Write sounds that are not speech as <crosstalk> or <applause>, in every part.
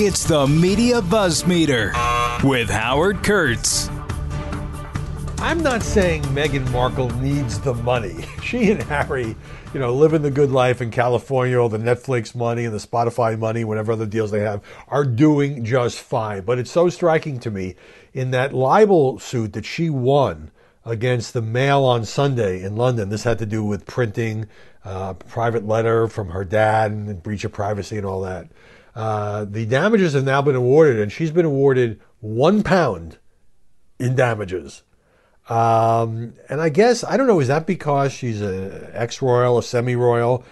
It's the Media Buzz Meter with Howard Kurtz. I'm not saying Meghan Markle needs the money. <laughs> She and Harry, you know, living the good life in California, all the Netflix money and the Spotify money, whatever other deals they have, are doing just fine. But it's so striking to me in that libel suit that she won against the Mail on Sunday in London. This had to do with printing uh, a private letter from her dad and breach of privacy and all that. Uh, the damages have now been awarded, and she's been awarded one pound in damages. Um, and I guess I don't know. Is that because she's an ex-royal, a semi-royal,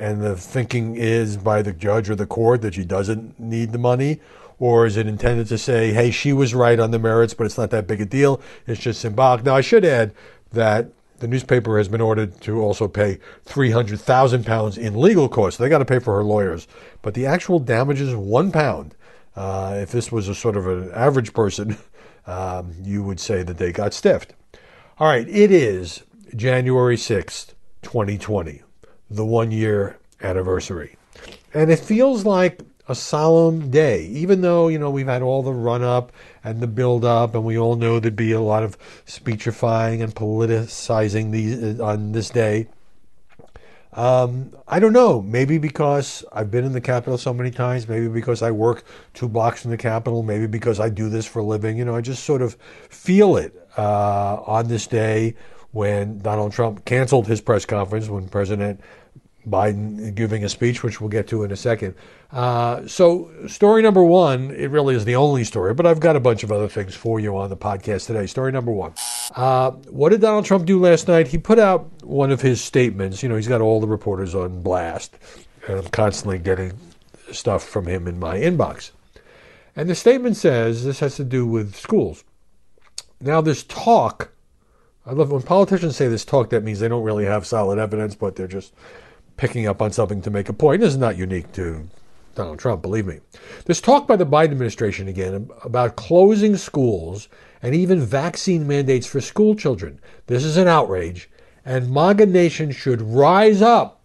and the thinking is by the judge or the court that she doesn't need the money, or is it intended to say, "Hey, she was right on the merits, but it's not that big a deal. It's just symbolic." Now, I should add that the newspaper has been ordered to also pay three hundred thousand pounds in legal costs. They got to pay for her lawyers, but the actual damage is one pound. Uh, if this was a sort of an average person, <laughs> um, you would say that they got stiffed. All right, it is January 6th, 2020, the one year anniversary. And it feels like a solemn day, even though, you know, we've had all the run up and the build up, and we all know there'd be a lot of speechifying and politicizing these, uh, on this day. Um, I don't know. Maybe because I've been in the Capitol so many times. Maybe because I work two blocks from the Capitol. Maybe because I do this for a living. You know, I just sort of feel it uh, on this day when Donald Trump canceled his press conference when President Biden giving a speech, which we'll get to in a second. Uh, so, story number one, it really is the only story, but I've got a bunch of other things for you on the podcast today. Story number one. Uh, what did Donald Trump do last night? He put out one of his statements. You know, he's got all the reporters on blast, and I'm constantly getting stuff from him in my inbox. And the statement says this has to do with schools. Now, this talk, I love when politicians say this talk, that means they don't really have solid evidence, but they're just picking up on something to make a point. This is not unique to Donald Trump, believe me. This talk by the Biden administration again about closing schools and even vaccine mandates for school children. This is an outrage, and MAGA Nation should rise up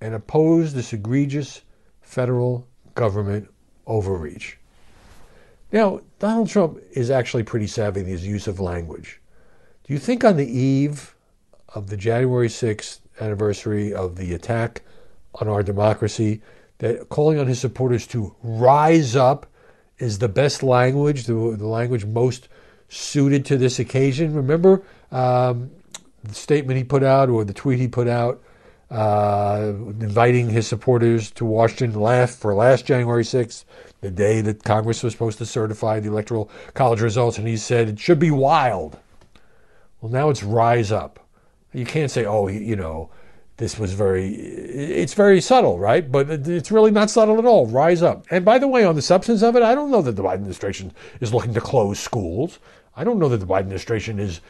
and oppose this egregious federal government overreach. Now, Donald Trump is actually pretty savvy in his use of language. Do you think on the eve of the January 6th anniversary of the attack on our democracy that calling on his supporters to rise up is the best language, the, the language most suited to this occasion? Remember um, the statement he put out or the tweet he put out uh, inviting his supporters to Washington last, for last January 6th the day that Congress was supposed to certify the Electoral College results, and he said it should be wild. Well, now it's rise up. You can't say, oh, you know, this was very, it's very subtle, right? But it's really not subtle at all. Rise up. And by the way, on the substance of it, I don't know that the Biden administration is looking to close schools. I don't know that the Biden administration is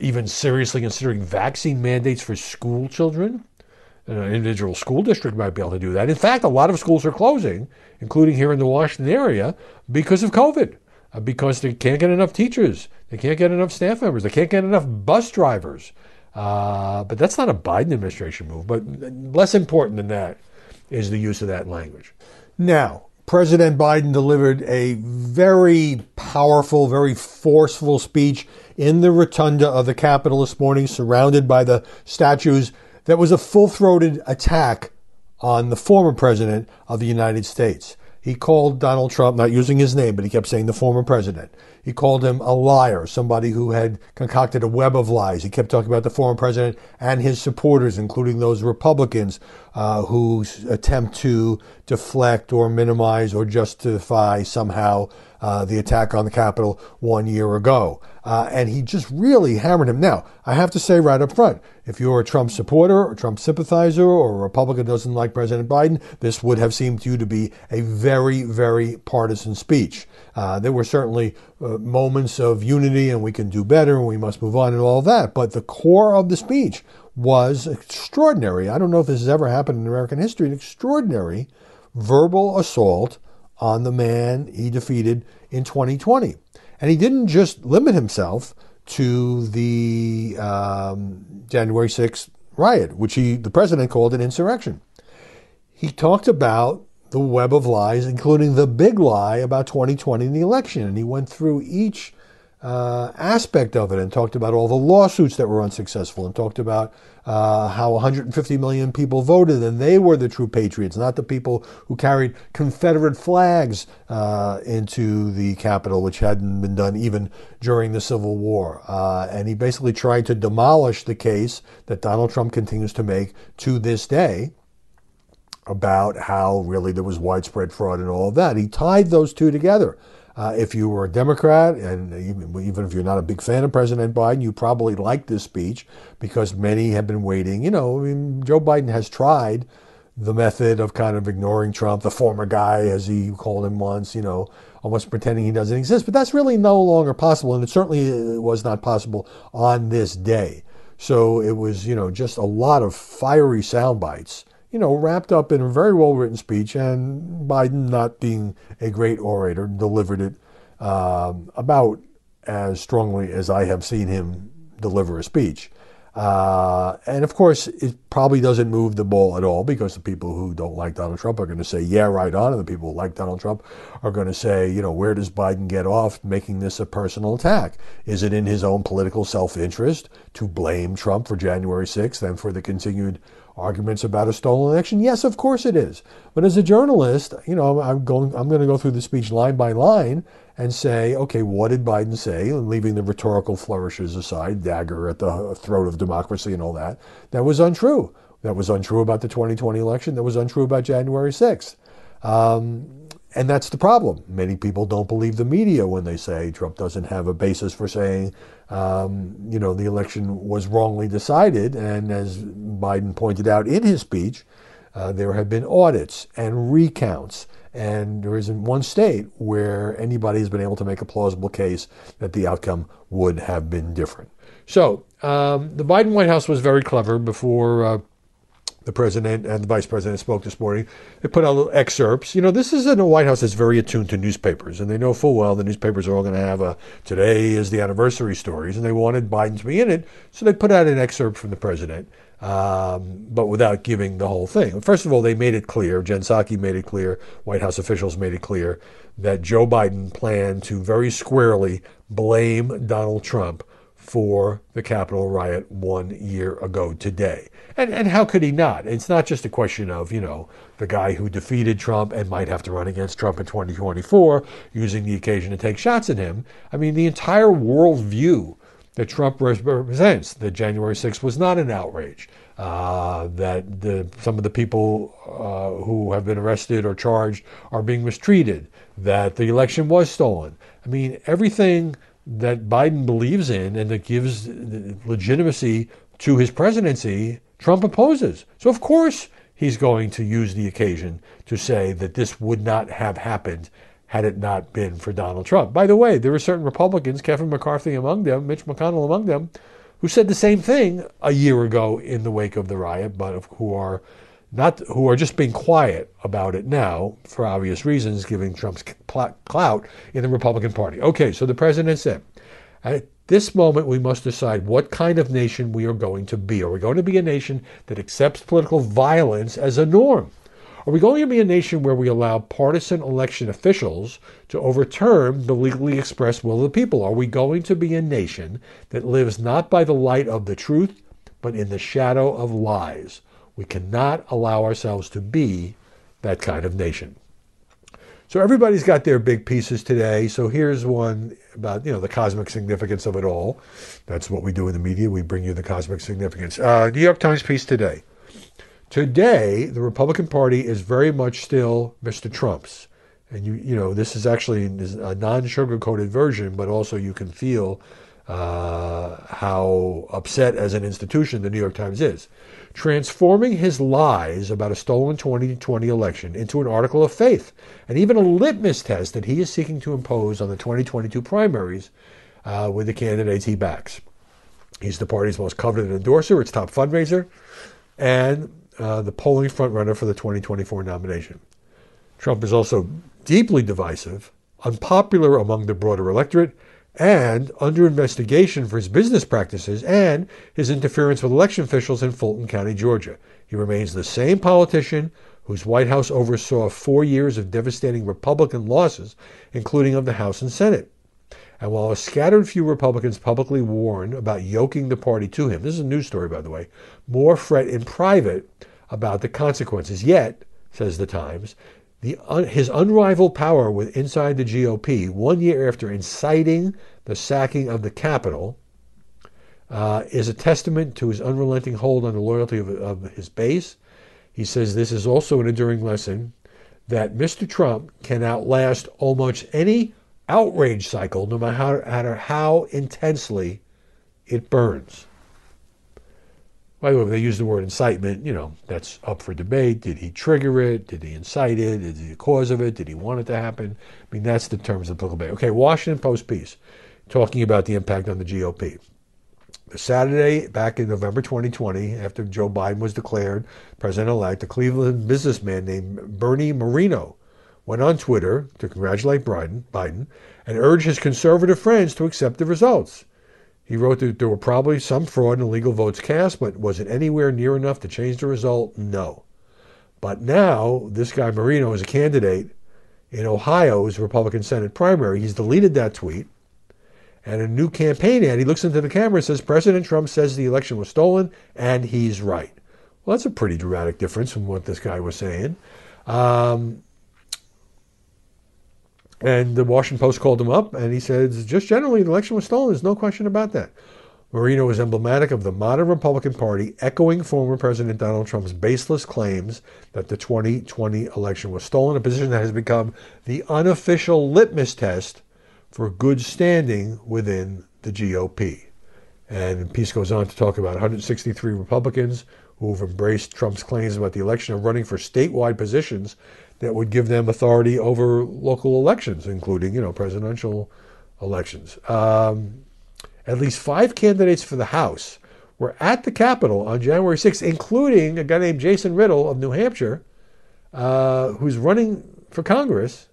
even seriously considering vaccine mandates for school children. An individual school district might be able to do that. In fact, a lot of schools are closing, including here in the Washington area, because of COVID, uh, because they can't get enough teachers, they can't get enough staff members, they can't get enough bus drivers. Uh, but that's not a Biden administration move. But less important than that is the use of that language. Now, President Biden delivered a very powerful, very forceful speech in the rotunda of the Capitol this morning, surrounded by the statues that was a full throated attack on the former president of the United States. He called Donald Trump, not using his name, but he kept saying the former president. He called him a liar, somebody who had concocted a web of lies. He kept talking about the former president and his supporters, including those Republicans uh, who attempt to deflect or minimize or justify somehow uh, the attack on the Capitol one year ago. Uh, and he just really hammered him. Now, I have to say right up front, if you're a Trump supporter or Trump sympathizer or a Republican doesn't like President Biden, this would have seemed to you to be a very, very partisan speech. Uh, there were certainly uh, moments of unity and we can do better and we must move on and all that. But the core of the speech was extraordinary. I don't know if this has ever happened in American history, an extraordinary verbal assault on the man he defeated in 2020. And he didn't just limit himself to the um, January 6th riot, which he, the president called an insurrection. He talked about the web of lies, including the big lie about 2020 and the election. And he went through each uh, aspect of it and talked about all the lawsuits that were unsuccessful and talked about uh, how 150 million people voted and they were the true patriots, not the people who carried Confederate flags uh, into the Capitol, which hadn't been done even during the Civil War. Uh, and he basically tried to demolish the case that Donald Trump continues to make to this day about how really there was widespread fraud and all of that. He tied those two together. Uh, if you were a Democrat, and even, even if you're not a big fan of President Biden, you probably liked this speech because many have been waiting. You know, I mean, Joe Biden has tried the method of kind of ignoring Trump, the former guy, as he called him once, you know, almost pretending he doesn't exist. But that's really no longer possible, and it certainly was not possible on this day. So it was, you know, just a lot of fiery sound bites you know, wrapped up in a very well written speech, and Biden, not being a great orator, delivered it um, about as strongly as I have seen him deliver a speech. Uh, and of course, it probably doesn't move the ball at all because the people who don't like Donald Trump are going to say, yeah, right on. And the people who like Donald Trump are going to say, you know, where does Biden get off making this a personal attack? Is it in his own political self interest to blame Trump for January 6th and for the continued arguments about a stolen election? Yes, of course it is. But as a journalist, you know, I'm going I'm going to go through the speech line by line and say, okay, what did Biden say? And leaving the rhetorical flourishes aside, dagger at the throat of democracy and all that, that was untrue. That was untrue about the 2020 election. That was untrue about January 6th. Um, and that's the problem. Many people don't believe the media when they say Trump doesn't have a basis for saying, um, you know, the election was wrongly decided. And as Biden pointed out in his speech, uh, there have been audits and recounts. And there isn't one state where anybody has been able to make a plausible case that the outcome would have been different. So um, the Biden White House was very clever before. Uh, the president and the vice president spoke this morning. They put out little excerpts. You know, this is in a White House that's very attuned to newspapers, and they know full well the newspapers are all going to have a today is the anniversary stories, and they wanted Biden to be in it, so they put out an excerpt from the president, um, but without giving the whole thing. First of all, they made it clear. Jen Psaki made it clear. White House officials made it clear that Joe Biden planned to very squarely blame Donald Trump for the Capitol riot one year ago today. And, and how could he not? It's not just a question of, you know, the guy who defeated Trump and might have to run against Trump in 2024 using the occasion to take shots at him. I mean, the entire worldview that Trump represents, that January 6th was not an outrage, uh, that the, some of the people uh, who have been arrested or charged are being mistreated, that the election was stolen. I mean, everything that Biden believes in and that gives legitimacy to his presidency, Trump opposes. So, of course, he's going to use the occasion to say that this would not have happened had it not been for Donald Trump. By the way, there are certain Republicans, Kevin McCarthy among them, Mitch McConnell among them, who said the same thing a year ago in the wake of the riot, but who are not who are just being quiet about it now for obvious reasons, giving Trump's clout in the Republican Party. Okay, so the president said, this moment, we must decide what kind of nation we are going to be. Are we going to be a nation that accepts political violence as a norm? Are we going to be a nation where we allow partisan election officials to overturn the legally expressed will of the people? Are we going to be a nation that lives not by the light of the truth, but in the shadow of lies? We cannot allow ourselves to be that kind of nation. So everybody's got their big pieces today. So here's one about you know the cosmic significance of it all. That's what we do in the media. We bring you the cosmic significance. Uh, New York Times piece today. Today, the Republican Party is very much still Mr. Trump's, and you you know this is actually a non-sugar coated version, but also you can feel uh, how upset as an institution the New York Times is transforming his lies about a stolen 2020 election into an article of faith and even a litmus test that he is seeking to impose on the 2022 primaries uh, with the candidates he backs. He's the party's most coveted endorser, its top fundraiser, and uh, the polling frontrunner for the 2024 nomination. Trump is also deeply divisive, unpopular among the broader electorate, and under investigation for his business practices and his interference with election officials in Fulton County, Georgia. He remains the same politician whose White House oversaw four years of devastating Republican losses, including of the House and Senate. And while a scattered few Republicans publicly warn about yoking the party to him, this is a news story, by the way, more fret in private about the consequences. Yet, says the Times, the, his unrivaled power with inside the GOP, one year after inciting the sacking of the Capitol, uh, is a testament to his unrelenting hold on the loyalty of, of his base. He says this is also an enduring lesson that Mr. Trump can outlast almost any outrage cycle, no matter how intensely it burns. By the way, they use the word incitement, you know, that's up for debate. Did he trigger it? Did he incite it? Is he the cause of it? Did he want it to happen? I mean, that's the terms of applicable. Okay, Washington Post piece talking about the impact on the GOP. Saturday, back in November 2020, after Joe Biden was declared president elect, a Cleveland businessman named Bernie Moreno went on Twitter to congratulate Biden, Biden and urge his conservative friends to accept the results. He wrote that there were probably some fraud and illegal votes cast, but was it anywhere near enough to change the result? No. But now, this guy Moreno is a candidate in Ohio's Republican Senate primary. He's deleted that tweet. And a new campaign ad, he looks into the camera and says, President Trump says the election was stolen, and he's right. Well, that's a pretty dramatic difference from what this guy was saying. Um, and the Washington Post called him up, and he says, just generally, the election was stolen. There's no question about that. Moreno is emblematic of the modern Republican Party, echoing former President Donald Trump's baseless claims that the 2020 election was stolen, a position that has become the unofficial litmus test for good standing within the GOP. And the piece goes on to talk about 163 Republicans who have embraced Trump's claims about the election of running for statewide positions that would give them authority over local elections, including, you know, presidential elections. Um, at least five candidates for the House were at the Capitol on January 6th, including a guy named Jason Riddle of New Hampshire, uh, who's running for Congress.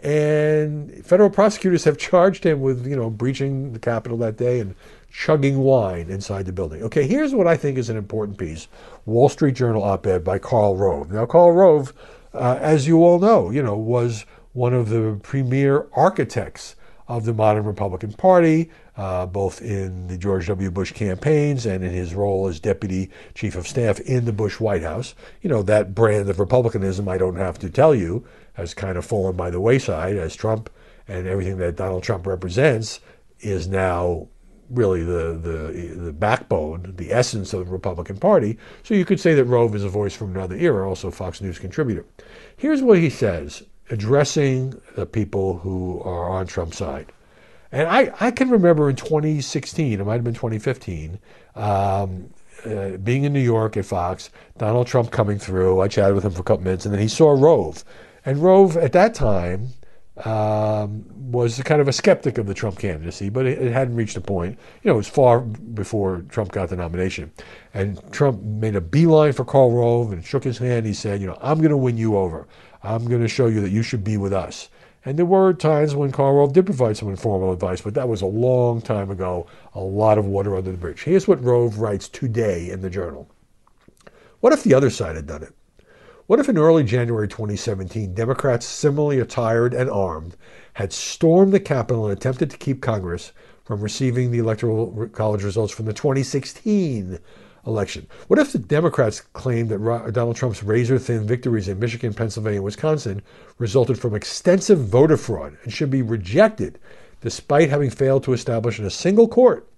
And federal prosecutors have <laughs> charged him with, you know, breaching the Capitol that day and chugging wine inside the building. Okay, here's what I think is an important piece Wall Street Journal op ed by Karl Rove. Now, Karl Rove uh, as you all know, you know, was one of the premier architects of the modern Republican Party, uh, both in the George W. Bush campaigns and in his role as deputy chief of staff in the Bush White House. You know, that brand of republicanism, I don't have to tell you, has kind of fallen by the wayside as Trump and everything that Donald Trump represents is now really the, the, the backbone, the essence of the Republican Party. So you could say that Rove is a voice from another era, also Fox News contributor. Here's what he says addressing the people who are on Trump's side. And I, I can remember in 2016, it might have been 2015, um, uh, being in New York at Fox, Donald Trump coming through. I chatted with him for a couple minutes, and then he saw Rove. And Rove, at that time, um, was kind of a skeptic of the Trump candidacy, but it, it, hadn't reached a point. You know, it was far before Trump got the nomination. And Trump made a beeline for Karl Rove and shook his hand. He said, You know, I'm going to win you over. I'm going to show you that you should be with us. And there were times when Karl Rove did provide some informal advice, but that was a long time ago, a lot of water under the bridge. Here's what Rove writes today in the journal. What if the other side had done it? What if in early January 2017, Democrats similarly attired and armed had stormed the Capitol and attempted to keep Congress from receiving the Electoral College results from the 2016 election? What if the Democrats claimed that Donald Trump's razor thin victories in Michigan, Pennsylvania, and Wisconsin resulted from extensive voter fraud and should be rejected despite having failed to establish in a single court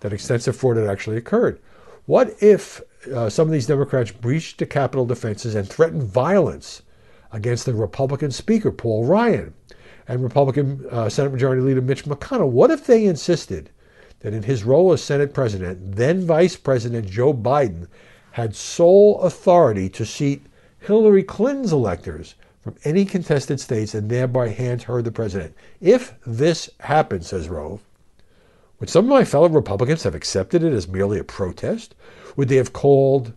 that extensive fraud had actually occurred? What if uh, some of these Democrats breached the Capitol defenses and threatened violence against the Republican Speaker, Paul Ryan, and Republican uh, Senate Majority Leader Mitch McConnell. What if they insisted that in his role as Senate President, then Vice President Joe Biden had sole authority to seat Hillary Clinton's electors from any contested states and thereby hand her the president? If this happened, says Rove, would some of my fellow Republicans have accepted it as merely a protest? Would they have called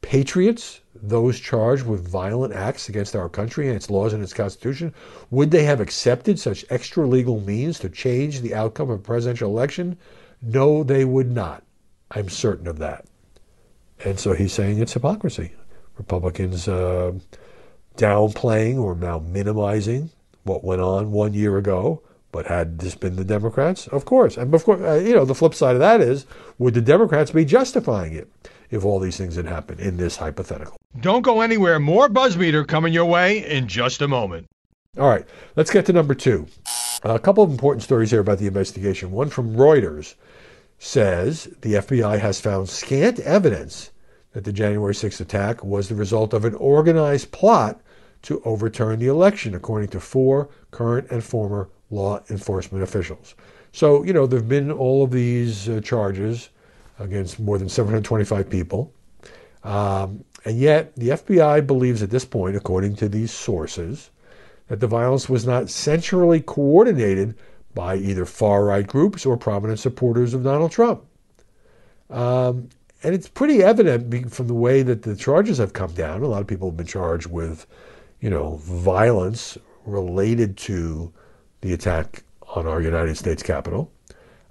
patriots those charged with violent acts against our country and its laws and its constitution? Would they have accepted such extra legal means to change the outcome of a presidential election? No, they would not. I'm certain of that. And so he's saying it's hypocrisy. Republicans uh, downplaying or now minimizing what went on one year ago. But had this been the Democrats, of course, and before uh, you know, the flip side of that is, would the Democrats be justifying it if all these things had happened in this hypothetical? Don't go anywhere. More Buzzmeter coming your way in just a moment. All right, let's get to number two. A couple of important stories here about the investigation. One from Reuters says the FBI has found scant evidence that the January 6th attack was the result of an organized plot to overturn the election, according to four current and former law enforcement officials. So, you know, there have been all of these uh, charges against more than 725 people. Um, and yet, the FBI believes at this point, according to these sources, that the violence was not centrally coordinated by either far right groups or prominent supporters of Donald Trump. Um, and it's pretty evident from the way that the charges have come down. A lot of people have been charged with, you know, violence related to the attack on our United States Capitol.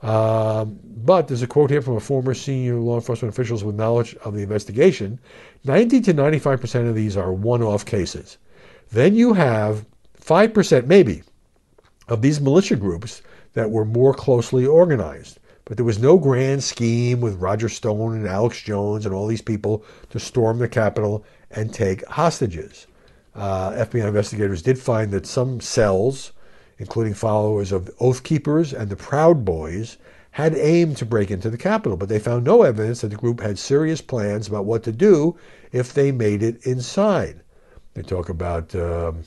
Um, but there's a quote here from a former senior law enforcement officials with knowledge of the investigation. 90 to 95% of these are one off cases. Then you have 5% maybe of these militia groups that were more closely organized. But there was no grand scheme with Roger Stone and Alex Jones and all these people to storm the Capitol and take hostages. Uh, FBI investigators did find that some cells, including followers of Oath Keepers and the Proud Boys, had aimed to break into the Capitol, but they found no evidence that the group had serious plans about what to do if they made it inside. They talk about um,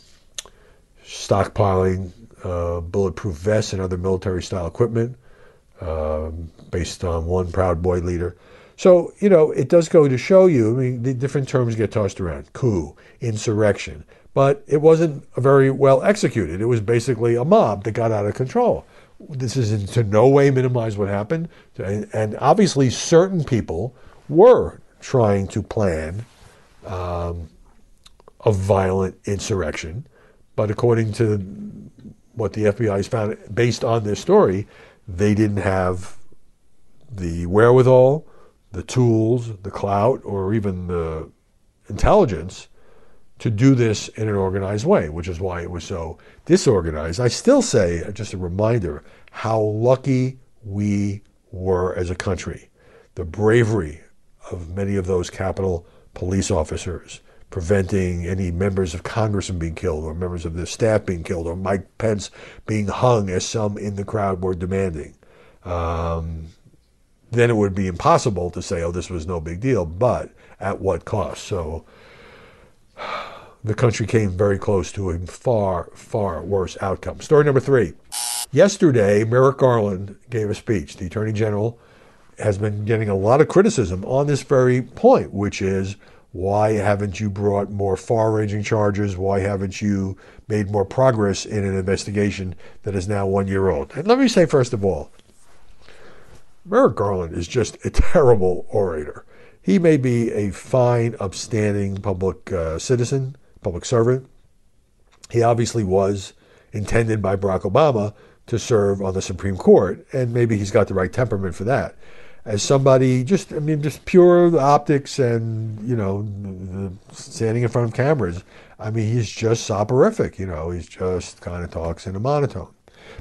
stockpiling uh, bulletproof vests and other military style equipment um, based on one Proud Boy leader. So, you know, it does go to show you, I mean, the different terms get tossed around coup, insurrection, but it wasn't very well executed. It was basically a mob that got out of control. This is to no way minimize what happened. And, obviously, certain people were trying to plan um, a violent insurrection. But according to what the FBI has found, based on this story, they didn't have the wherewithal, the tools, the clout, or even the intelligence to do this in an organized way, which is why it was so disorganized. I still say, just a reminder, how lucky we were as a country. The bravery of many of those Capitol police officers preventing any members of Congress from being killed or members of the staff being killed or Mike Pence being hung as some in the crowd were demanding. Um, then it would be impossible to say, oh, this was no big deal, but at what cost? So the country came very close to a far, far worse outcome. Story number three. Yesterday, Merrick Garland gave a speech. The Attorney General has been getting a lot of criticism on this very point, which is why haven't you brought more far ranging charges? Why haven't you made more progress in an investigation that is now one year old? And let me say, first of all, Merrick Garland is just a <laughs> terrible orator. He may be a fine, upstanding public uh, citizen, public servant. He obviously was intended by Barack Obama to serve on the Supreme Court, and maybe he's got the right temperament for that as somebody just I mean just pure optics and you know standing in front of cameras. I mean he's just soporific. You know he's just kind of talks in a monotone,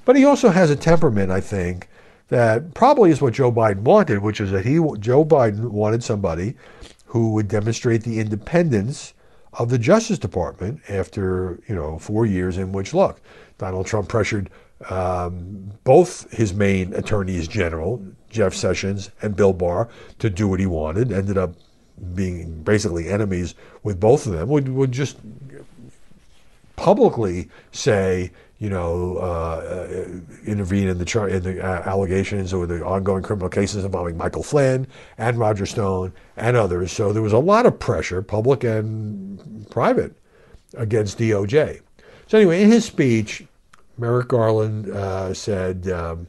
but he also has a temperament. I think that probably is what Joe Biden wanted, which is that he Joe Biden wanted somebody who would demonstrate the independence of the Justice Department after you know four years in which look Donald Trump pressured um, both his main attorneys general, Jeff Sessions and Bill Barr, to do what he wanted. Ended up being basically enemies with both of them. Would would just publicly say, you know, uh, uh intervene in the char- in the uh, allegations or the ongoing criminal cases involving Michael Flynn and Roger Stone and others. So there was a lot of pressure, public and private, against DOJ. So anyway, in his speech, Merrick Garland uh, said um,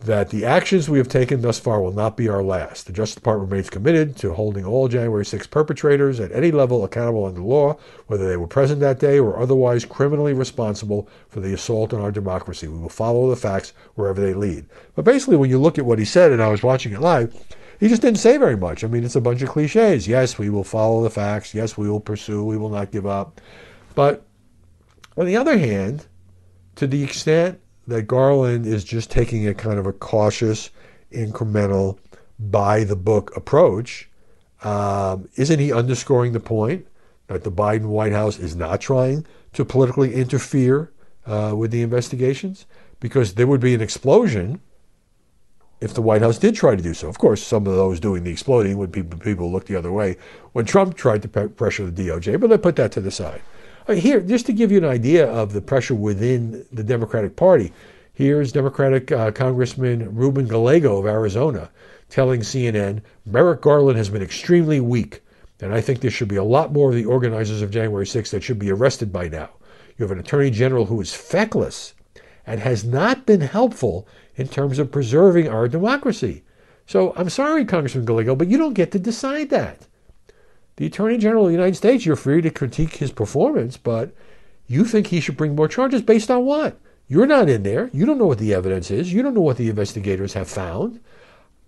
that the actions we have taken thus far will not be our last. The Justice Department remains committed to holding all January 6 perpetrators at any level accountable under law, whether they were present that day or otherwise criminally responsible for the assault on our democracy. We will follow the facts wherever they lead. But basically, when you look at what he said, and I was watching it live, he just didn't say very much. I mean, it's a bunch of cliches. Yes, we will follow the facts. Yes, we will pursue. We will not give up. But on the other hand, to the extent that Garland is just taking a kind of a cautious, incremental, by the book approach, um, isn't he underscoring the point that the Biden White House is not trying to politically interfere uh, with the investigations? Because there would be an explosion if the White House did try to do so. Of course, some of those doing the exploding would be people look the other way when Trump tried to pressure the DOJ, but they put that to the side. Uh, here, just to give you an idea of the pressure within the Democratic Party, here's Democratic uh, Congressman Ruben Gallego of Arizona telling CNN Merrick Garland has been extremely weak, and I think there should be a lot more of the organizers of January 6th that should be arrested by now. You have an attorney general who is feckless and has not been helpful in terms of preserving our democracy. So I'm sorry, Congressman Gallego, but you don't get to decide that. The Attorney General of the United States, you're free to critique his performance, but you think he should bring more charges based on what? You're not in there. You don't know what the evidence is. You don't know what the investigators have found.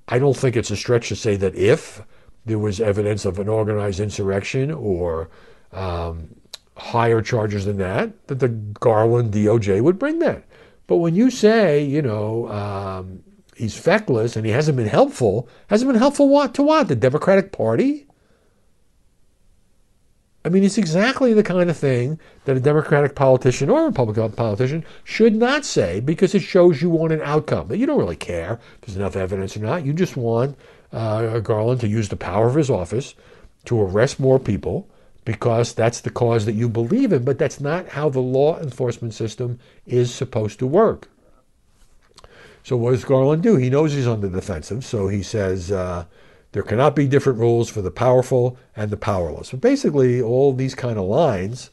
I don't think it's a stretch to say that if there was evidence of an organized insurrection or um, higher charges than that, that the Garland DOJ would bring that. But when you say, you know, um, he's feckless and he hasn't been helpful, hasn't been helpful what to what? The Democratic Party? I mean, it's exactly the kind of thing that a Democratic politician or a Republican politician should not say because it shows you want an outcome. That you don't really care if there's enough evidence or not. You just want uh, Garland to use the power of his office to arrest more people because that's the cause that you believe in, but that's not how the law enforcement system is supposed to work. So, what does Garland do? He knows he's on the defensive, so he says, uh, there cannot be different rules for the powerful and the powerless. But basically, all these kind of lines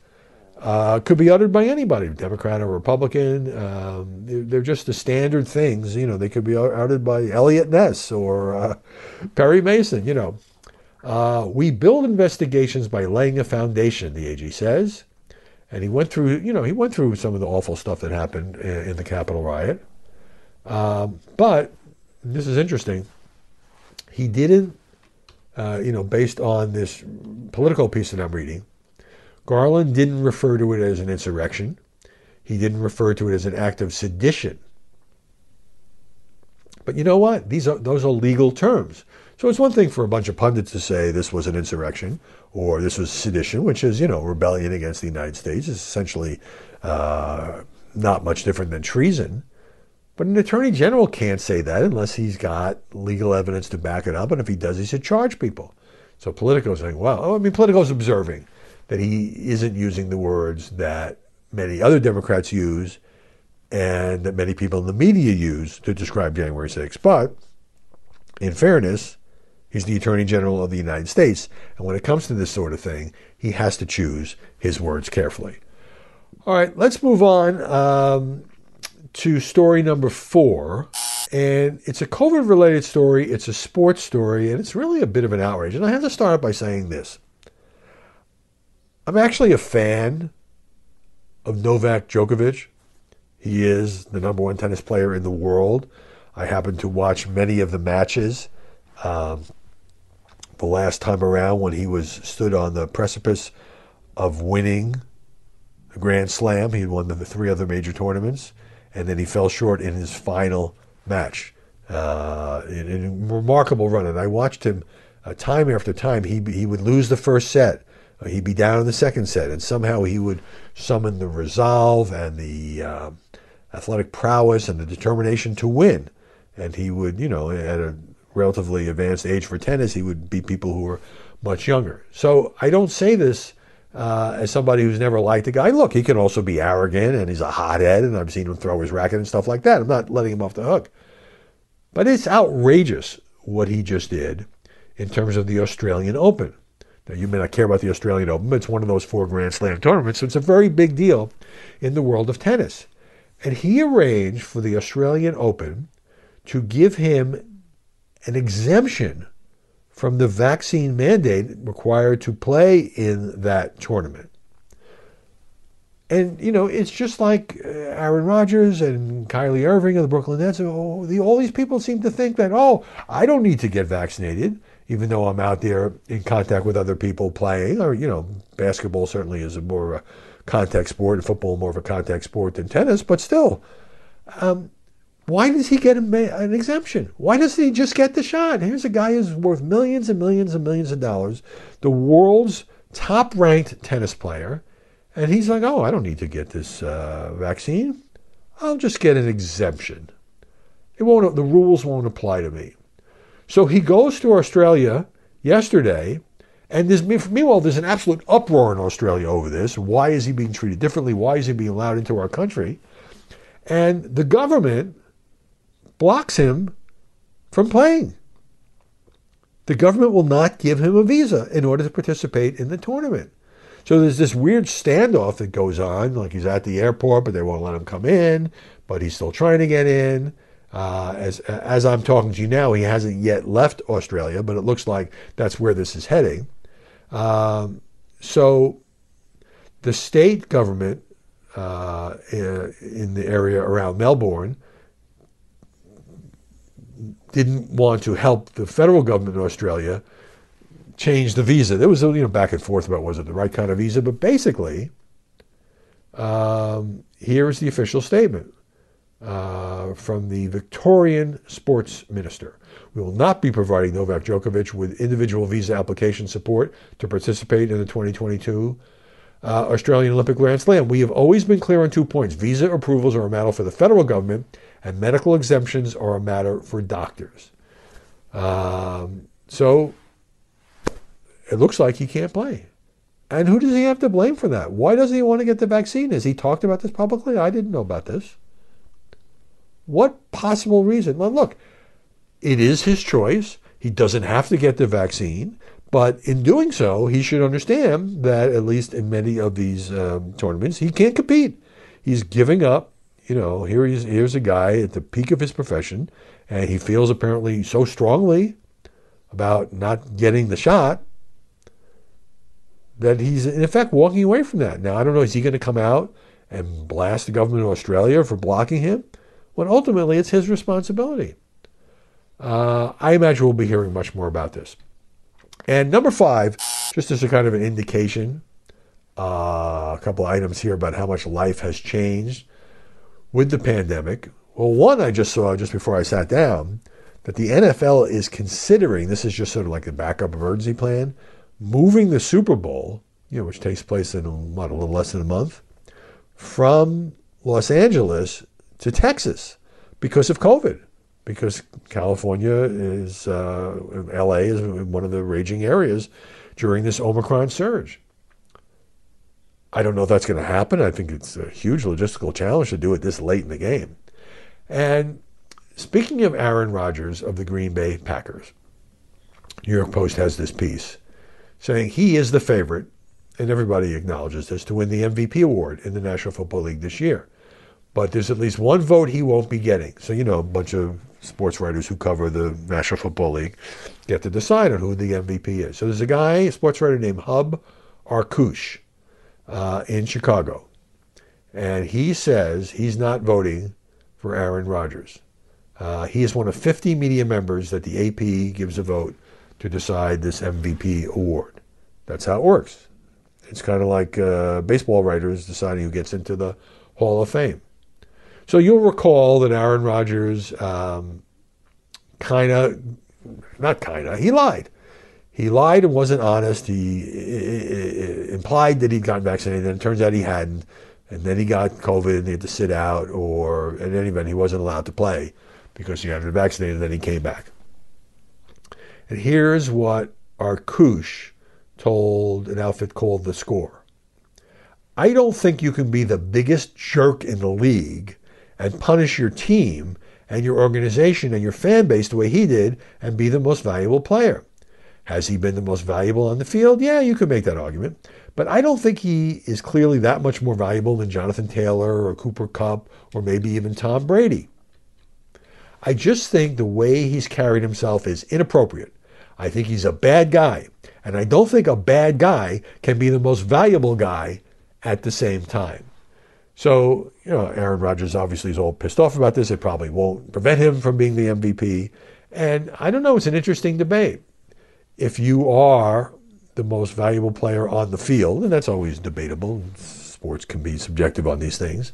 uh, could be uttered by anybody, Democrat or Republican. Um, they're, they're, just the standard things. You know, they could be uttered by Eliot Ness or uh, Perry Mason. You know, uh, we build investigations by laying a foundation. The AG says, and he went through. You know, he went through some of the awful stuff that happened in, in the Capitol riot. Um, but this is interesting he didn't, uh, you know, based on this Politico piece that I'm reading, Garland didn't refer to it as an insurrection. He didn't refer to it as an act of sedition. But you know what? These are those are legal terms. So it's one thing for a bunch of pundits to say this was an insurrection or this was sedition, which is you know rebellion against the United States. is essentially uh, not much different than treason. But an attorney general can't say that unless he's got legal evidence to back it up. And if he does, he should charge people. So Politico's saying, well, I mean, Politico's observing that he isn't using the words that many other Democrats use and that many people in the media use to describe January 6th. But in fairness, he's the Attorney General of the United States. And when it comes to this sort of thing, he has to choose his words carefully. All right, let's move on. Um, to story number four. And it's a COVID related story, it's a sports story, and it's really a bit of an outrage. And I have to start out by saying this I'm actually a fan of Novak Djokovic. He is the number one tennis player in the world. I happen to watch many of the matches. Um, the last time around when he was stood on the precipice of winning the Grand Slam, he won the three other major tournaments and then he fell short in his final match. Uh, in, in, a remarkable run, and I watched him uh, time after time. He he would lose the first set, uh, he'd be down in the second set, and somehow he would summon the resolve and the uh, athletic prowess and the determination to win. And he would, you know, at a relatively advanced age for tennis, he would beat people who were much younger. So I don't say this uh, as somebody who's never liked the guy. Look, he can also be arrogant and he's a hothead, and I've seen him throw his racket and stuff like that. I'm not letting him off the hook. But it's outrageous what he just did in terms of the Australian Open. Now, you may not care about the Australian Open, but it's one of those four Grand Slam tournaments, so it's a very big deal in the world of tennis. And he arranged for the Australian Open to give him an exemption from the vaccine mandate required to play in that tournament. And, you know, it's just like uh, Aaron Rodgers and Kyrie Irving of the Brooklyn Nets. All these people seem to think that, oh, I don't need to get vaccinated, even though I'm out there in contact with other people playing. Or, you know, basketball certainly is a more contact sport, and football more of a contact sport than tennis. But still, um, why does he get an exemption? Why doesn't he just get the shot? Here's a guy who's worth millions and millions and millions of dollars, the world's top ranked tennis player and he's like, oh, I don't need to get this uh, vaccine. I'll just get an exemption. It won't, the rules won't apply to me. So he goes to Australia yesterday, and there's, meanwhile, there's an absolute uproar in Australia over this. Why is he being treated differently? Why is he being allowed into our country? And the government blocks him from playing. The government will not give him a visa in order to participate in the tournament. So there's this weird standoff that goes on, like he's at the airport, but they won't let him come in, but he's still trying to get in. Uh, as as I'm talking to you now, he hasn't yet left Australia, but it looks like that's where this is heading. Um, so the state government uh, in the area around Melbourne didn't want to help the federal government in Australia change the visa. There was you know back and forth about was it the right kind of visa, but basically, um, here is the official statement uh, from the Victorian sports minister. We will not be providing Novak Djokovic with individual visa application support to participate in the 2022 uh, Australian Open Grand Slam. We have always been clear on two points. Visa approvals are a matter for the federal government, and medical exemptions are a matter for doctors. Um, so it looks like he can't play. And who does he have to blame for that? Why doesn't he want to get the vaccine? Has he talked about this publicly? I didn't know about this. What possible reason? Well, look, it is his choice. He doesn't have to get the vaccine. But in doing so, he should understand that, at least in many of these um, tournaments, he can't compete. He's giving up. You know, here he's, here's a guy at the peak of his profession, and he feels apparently so strongly about not getting the shot that he's in effect walking away from that. Now, I don't know, is he going to come out and blast the government of Australia for blocking him? When ultimately it's his responsibility. Uh, I imagine we'll be hearing much more about this. And number five, just as a kind of an indication, uh, a couple items here about how much life has changed with the pandemic. Well, one I just saw just before I sat down that the NFL is considering this is just sort of like a backup emergency plan moving the Super Bowl, you know, which takes place in what, a little less than a month, from Los Angeles to Texas because of COVID. Because California is, uh, LA is one of the raging areas during this Omicron surge. I don't know if that's going to happen. I think it's a huge logistical challenge to do it this late in the game. And speaking of Aaron Rodgers of the Green Bay Packers, New York Post has this piece saying he is the favorite, and everybody acknowledges this, to win the MVP award in the National Football League this year. But there's at least one vote he won't be getting. So, you know, a bunch of sports writers who cover the National Football League get to decide on who the MVP is. So there's a guy, a sports writer named Hub Arkush uh, in Chicago. And he says he's not voting for Aaron Rodgers. Uh, he is one of 50 media members that the AP gives a vote to decide this MVP award. That's how it works. It's kind of like uh, baseball writers deciding who gets into the Hall of Fame. So you'll recall that Aaron Rodgers um, kind of, not kind of, he lied. He lied and wasn't honest. He implied that he'd gotten vaccinated, and it turns out he hadn't. And then he got COVID and he had to sit out, or in any event, he wasn't allowed to play because he hadn't been vaccinated, and then he came back. And here's what Arkush told an outfit called The Score. I don't think you can be the biggest jerk in the league and punish your team and your organization and your fan base the way he did and be the most valuable player. Has he been the most valuable on the field? Yeah, you could make that argument. But I don't think he is clearly that much more valuable than Jonathan Taylor or Cooper Kupp or maybe even Tom Brady. I just think the way he's carried himself is inappropriate. I think he's a bad guy. And I don't think a bad guy can be the most valuable guy at the same time. So, you know, Aaron Rodgers obviously is all pissed off about this. It probably won't prevent him from being the MVP. And I don't know, it's an interesting debate. If you are the most valuable player on the field, and that's always debatable, sports can be subjective on these things.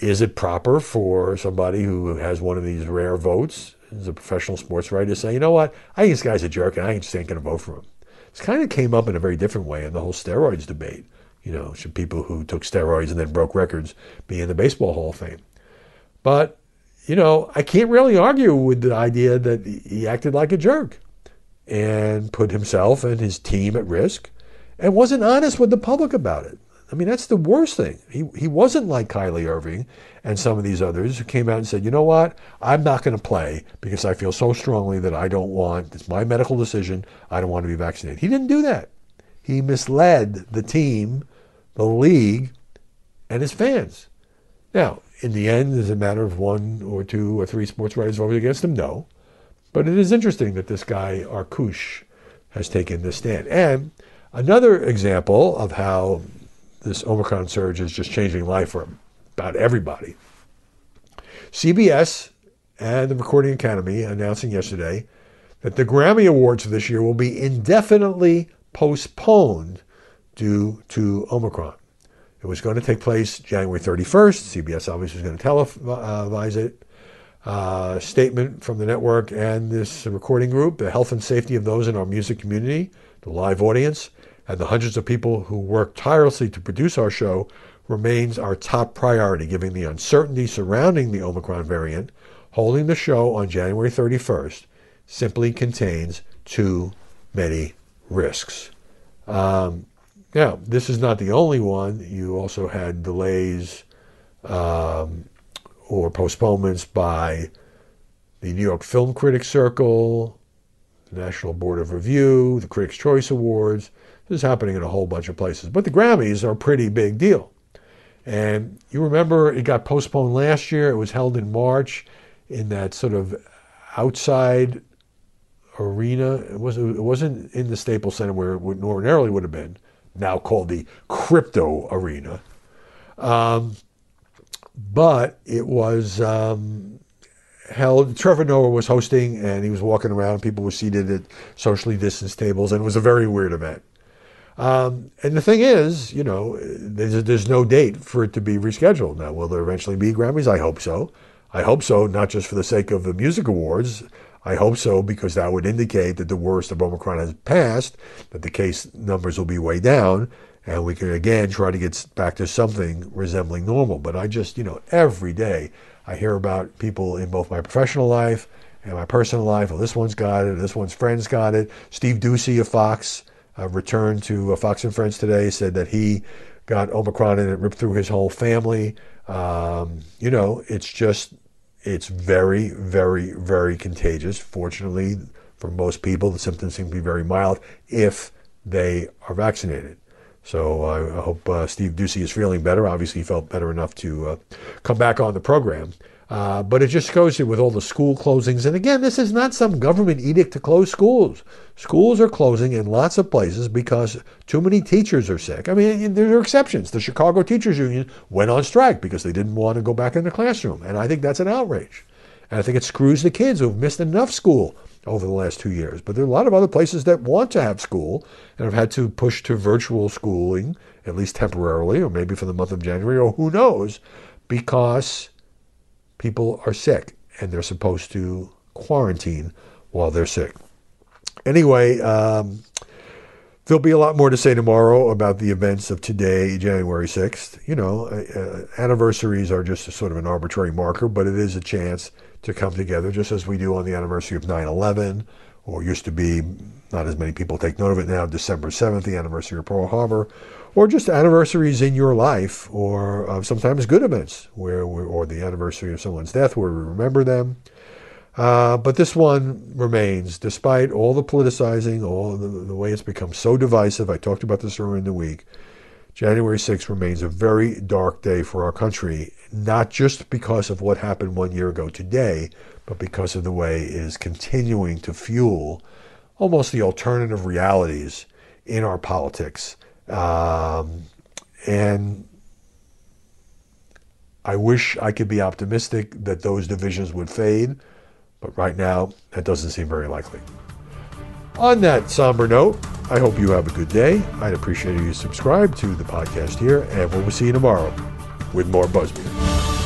Is it proper for somebody who has one of these rare votes as a professional sports writer to say, you know what, I think this guy's a jerk and I just ain't going to vote for him? This kind of came up in a very different way in the whole steroids debate. You know, should people who took steroids and then broke records be in the Baseball Hall of Fame? But, you know, I can't really argue with the idea that he acted like a jerk and put himself and his team at risk and wasn't honest with the public about it. I mean, that's the worst thing. He, he wasn't like Kyrie Irving and some of these others who came out and said, you know what, I'm not going to play because I feel so strongly that I don't want, it's my medical decision, I don't want to be vaccinated. He didn't do that. He misled the team, the league, and his fans. Now, in the end, is it a matter of one or two or three sports writers voted against him? No. But it is interesting that this guy, Arkush, has taken this stand. And another example of how this Omicron surge is just changing life for about everybody. CBS and the Recording Academy announcing yesterday that the Grammy Awards for this year will be indefinitely postponed due to Omicron. It was going to take place January 31st. CBS obviously was going to televise it. Uh, statement from the network and this recording group the health and safety of those in our music community, the live audience, and the hundreds of people who work tirelessly to produce our show remains our top priority, given the uncertainty surrounding the Omicron variant. Holding the show on January 31st simply contains too many risks. Um, now, this is not the only one. You also had delays um, or postponements by the New York Film Critics Circle, the National Board of Review, the Critics' Choice Awards, this is happening in a whole bunch of places. But the Grammys are a pretty big deal. And you remember it got postponed last year. It was held in March in that sort of outside arena. It wasn't, it wasn't in the Staples Center where it would ordinarily would have been, now called the Crypto Arena. Um, but it was um, held. Trevor Noah was hosting, and he was walking around. People were seated at socially distanced tables, and it was a very weird event. Um, and the thing is, you know, there's, there's no date for it to be rescheduled. Now, will there eventually be Grammys? I hope so. I hope so, not just for the sake of the music awards. I hope so because that would indicate that the worst of Omicron has passed, that the case numbers will be way down, and we can again try to get back to something resembling normal. But I just, you know, every day I hear about people in both my professional life and my personal life. Well, this one's got it, this one's friends got it. Steve Doocy of Fox uh, returned to uh, Fox and Friends today, said that he got Omicron and it ripped through his whole family. Um, you know, it's just, it's very, very, very contagious. Fortunately, for most people, the symptoms seem to be very mild if they are vaccinated. So I hope uh, Steve Doocy is feeling better. Obviously, he felt better enough to uh, come back on the program. Uh, but it just goes with all the school closings. And again, this is not some government edict to close schools. Schools are closing in lots of places because too many teachers are sick. I mean, there are exceptions. The Chicago Teachers Union went on strike because they didn't want to go back in the classroom. And I think that's an outrage. And I think it screws the kids who've missed enough school over the last two years. But there are a lot of other places that want to have school and have had to push to virtual schooling, at least temporarily, or maybe for the month of January, or who knows, because people are sick and they're supposed to quarantine while they're sick. Anyway, um, there'll be a lot more to say tomorrow about the events of today, January 6th. You know, uh, uh, anniversaries are just a sort of an arbitrary marker, but it is a chance to come together, just as we do on the anniversary of 9 11, or used to be, not as many people take note of it now, December 7th, the anniversary of Pearl Harbor or just anniversaries in your life, or uh, sometimes good events, where, or the anniversary of someone's death, where we remember them. Uh, but this one remains, despite all the politicizing, all the, the way it's become so divisive. I talked about this earlier in the week. January 6th remains a very dark day for our country, not just because of what happened one year ago today, but because of the way it is continuing to fuel almost the alternative realities in our politics um, and I wish I could be optimistic that those divisions would fade, but right now, that doesn't seem very likely. On that somber note, I hope you have a good day. I'd appreciate if you subscribe to the podcast here, and we'll see you tomorrow with more Buzzmeter.